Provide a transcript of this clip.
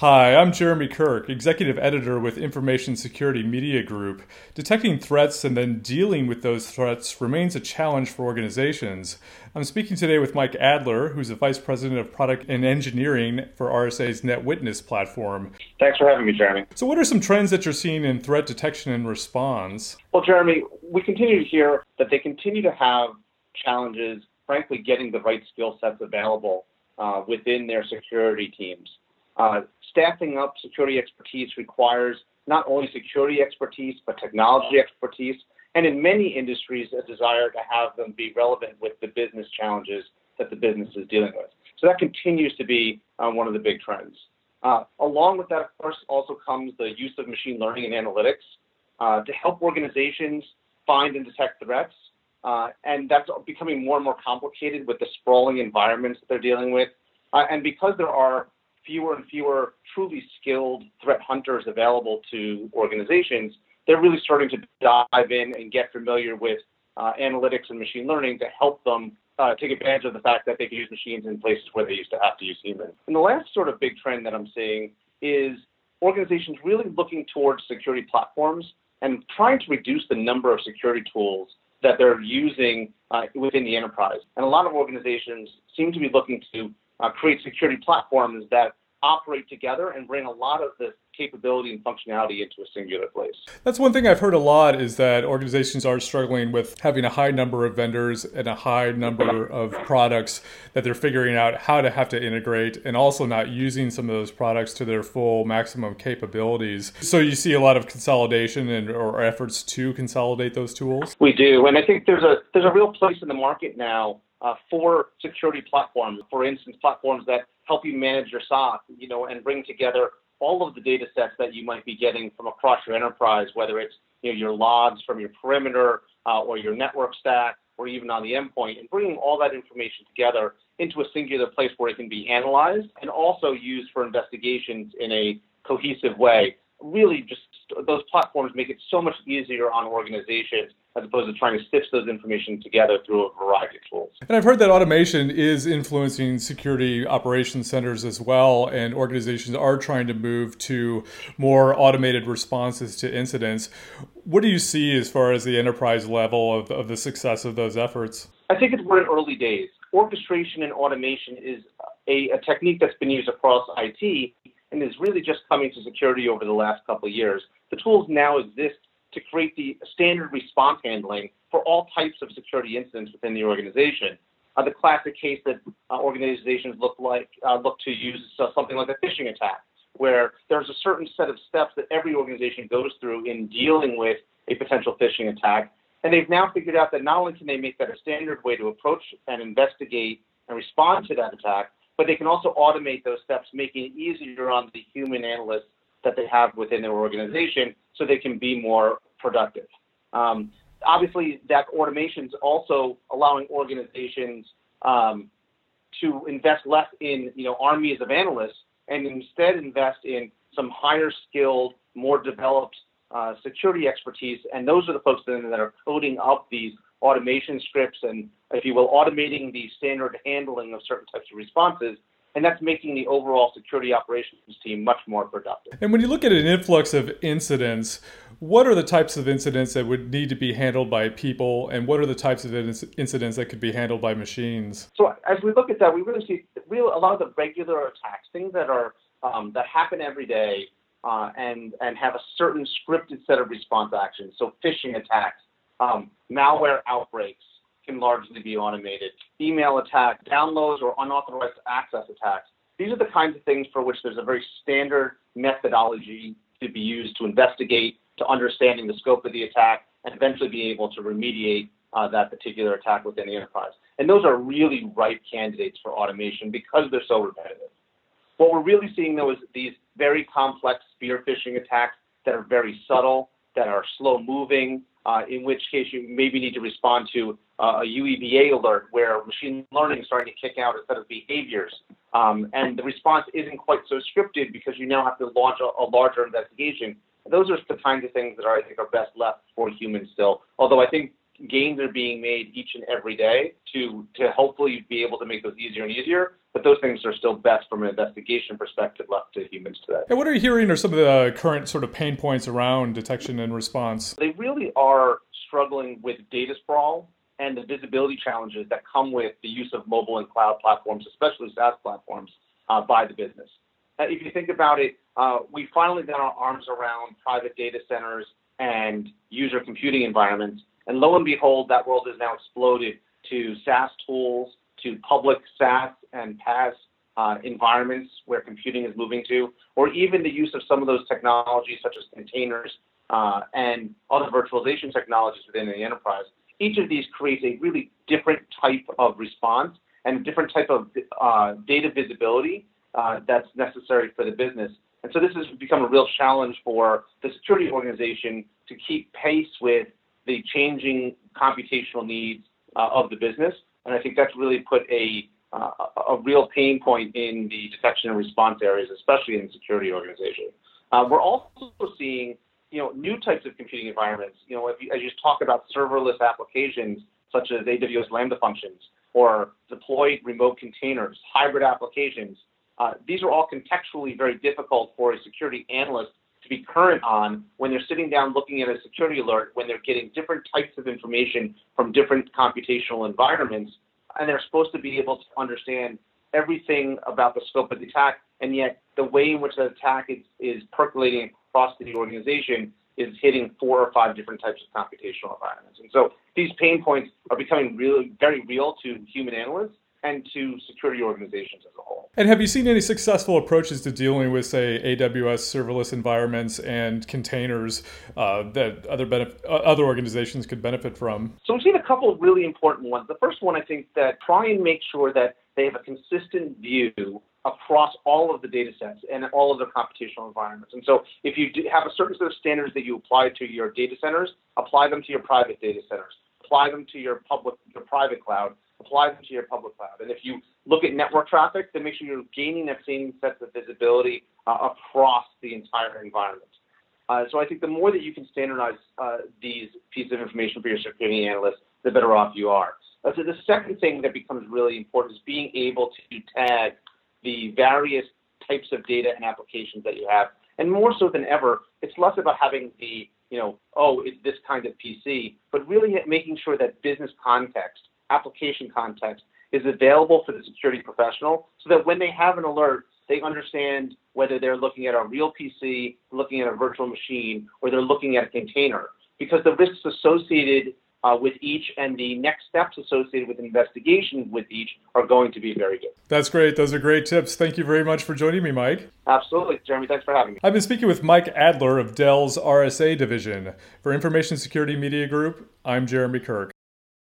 Hi, I'm Jeremy Kirk, Executive Editor with Information Security Media Group. Detecting threats and then dealing with those threats remains a challenge for organizations. I'm speaking today with Mike Adler, who's the Vice President of Product and Engineering for RSA's NetWitness platform. Thanks for having me, Jeremy. So, what are some trends that you're seeing in threat detection and response? Well, Jeremy, we continue to hear that they continue to have challenges, frankly, getting the right skill sets available uh, within their security teams. Uh, staffing up security expertise requires not only security expertise, but technology expertise, and in many industries, a desire to have them be relevant with the business challenges that the business is dealing with. So that continues to be uh, one of the big trends. Uh, along with that, of course, also comes the use of machine learning and analytics uh, to help organizations find and detect threats. Uh, and that's becoming more and more complicated with the sprawling environments that they're dealing with. Uh, and because there are fewer and fewer truly skilled threat hunters available to organizations, they're really starting to dive in and get familiar with uh, analytics and machine learning to help them uh, take advantage of the fact that they can use machines in places where they used to have to use humans. And the last sort of big trend that I'm seeing is organizations really looking towards security platforms and trying to reduce the number of security tools that they're using uh, within the enterprise. And a lot of organizations seem to be looking to uh, create security platforms that operate together and bring a lot of this capability and functionality into a singular place. That's one thing I've heard a lot is that organizations are struggling with having a high number of vendors and a high number of products that they're figuring out how to have to integrate and also not using some of those products to their full maximum capabilities. So you see a lot of consolidation and or efforts to consolidate those tools? We do. And I think there's a there's a real place in the market now uh, for security platforms, for instance, platforms that help you manage your SOC, you know, and bring together all of the data sets that you might be getting from across your enterprise, whether it's you know, your logs from your perimeter uh, or your network stack or even on the endpoint, and bringing all that information together into a singular place where it can be analyzed and also used for investigations in a cohesive way. Really, just those platforms make it so much easier on organizations as opposed to trying to stitch those information together through a variety of tools. And I've heard that automation is influencing security operations centers as well, and organizations are trying to move to more automated responses to incidents. What do you see as far as the enterprise level of, of the success of those efforts? I think it's, we're in early days. Orchestration and automation is a, a technique that's been used across IT and is really just coming to security over the last couple of years. The tools now exist to create the standard response handling for all types of security incidents within the organization. Uh, the classic case that uh, organizations look like uh, look to use is something like a phishing attack, where there's a certain set of steps that every organization goes through in dealing with a potential phishing attack. And they've now figured out that not only can they make that a standard way to approach and investigate and respond to that attack, but they can also automate those steps, making it easier on the human analysts that they have within their organization so they can be more productive. Um, obviously, that automation is also allowing organizations um, to invest less in you know armies of analysts and instead invest in some higher skilled, more developed uh, security expertise. And those are the folks that are coding up these automation scripts and, if you will, automating the standard handling of certain types of responses and that's making the overall security operations team much more productive. And when you look at an influx of incidents, what are the types of incidents that would need to be handled by people, and what are the types of incidents that could be handled by machines? So as we look at that, we really see real a lot of the regular attacks, things that are um, that happen every day, uh, and and have a certain scripted set of response actions. So phishing attacks, um, malware outbreaks, can largely be automated. Email attacks, downloads, or unauthorized access attacks. These are the kinds of things for which there's a very standard methodology to be used to investigate, to understanding the scope of the attack, and eventually be able to remediate uh, that particular attack within the enterprise. And those are really ripe candidates for automation because they're so repetitive. What we're really seeing though is these very complex spear phishing attacks that are very subtle, that are slow moving, uh, in which case you maybe need to respond to uh, a UEBA alert where machine learning is starting to kick out a set of behaviors. Um, and the response isn't quite so scripted because you now have to launch a, a larger investigation. Those are the kinds of things that are, I think are best left for humans still. Although I think gains are being made each and every day to to hopefully be able to make those easier and easier. But those things are still best from an investigation perspective left to humans today. And what are you hearing are some of the current sort of pain points around detection and response? They really are struggling with data sprawl and the visibility challenges that come with the use of mobile and cloud platforms, especially SaaS platforms, uh, by the business. Uh, if you think about it, uh, we finally got our arms around private data centers and user computing environments, and lo and behold, that world has now exploded to SaaS tools, to public SaaS and PaaS uh, environments where computing is moving to, or even the use of some of those technologies such as containers uh, and other virtualization technologies within the enterprise. Each of these creates a really different type of response and a different type of uh, data visibility uh, that's necessary for the business. And so this has become a real challenge for the security organization to keep pace with the changing computational needs uh, of the business. And I think that's really put a uh, a real pain point in the detection and response areas, especially in the security organization. Uh, we're also seeing, you know, new types of computing environments. You know, you, as you talk about serverless applications such as AWS Lambda functions or deployed remote containers, hybrid applications, uh, these are all contextually very difficult for a security analyst be current on when they're sitting down looking at a security alert, when they're getting different types of information from different computational environments, and they're supposed to be able to understand everything about the scope of the attack, and yet the way in which that attack is, is percolating across the organization is hitting four or five different types of computational environments. And so these pain points are becoming really very real to human analysts and to security organizations as a whole. And have you seen any successful approaches to dealing with, say, AWS serverless environments and containers uh, that other benef- uh, other organizations could benefit from? So we've seen a couple of really important ones. The first one, I think, that try and make sure that they have a consistent view across all of the data sets and all of the computational environments. And so if you have a certain set of standards that you apply to your data centers, apply them to your private data centers, apply them to your public, your private cloud, apply them to your public cloud. And if you look at network traffic, then make sure you're gaining that same set of visibility uh, across the entire environment. Uh, so I think the more that you can standardize uh, these pieces of information for your security analysts, the better off you are. Uh, so the second thing that becomes really important is being able to tag the various types of data and applications that you have. And more so than ever, it's less about having the, you know, oh, it's this kind of PC, but really making sure that business context application context is available for the security professional so that when they have an alert, they understand whether they're looking at a real PC, looking at a virtual machine, or they're looking at a container. Because the risks associated uh, with each and the next steps associated with investigation with each are going to be very good. That's great. Those are great tips. Thank you very much for joining me, Mike. Absolutely. Jeremy, thanks for having me. I've been speaking with Mike Adler of Dell's RSA division. For Information Security Media Group, I'm Jeremy Kirk.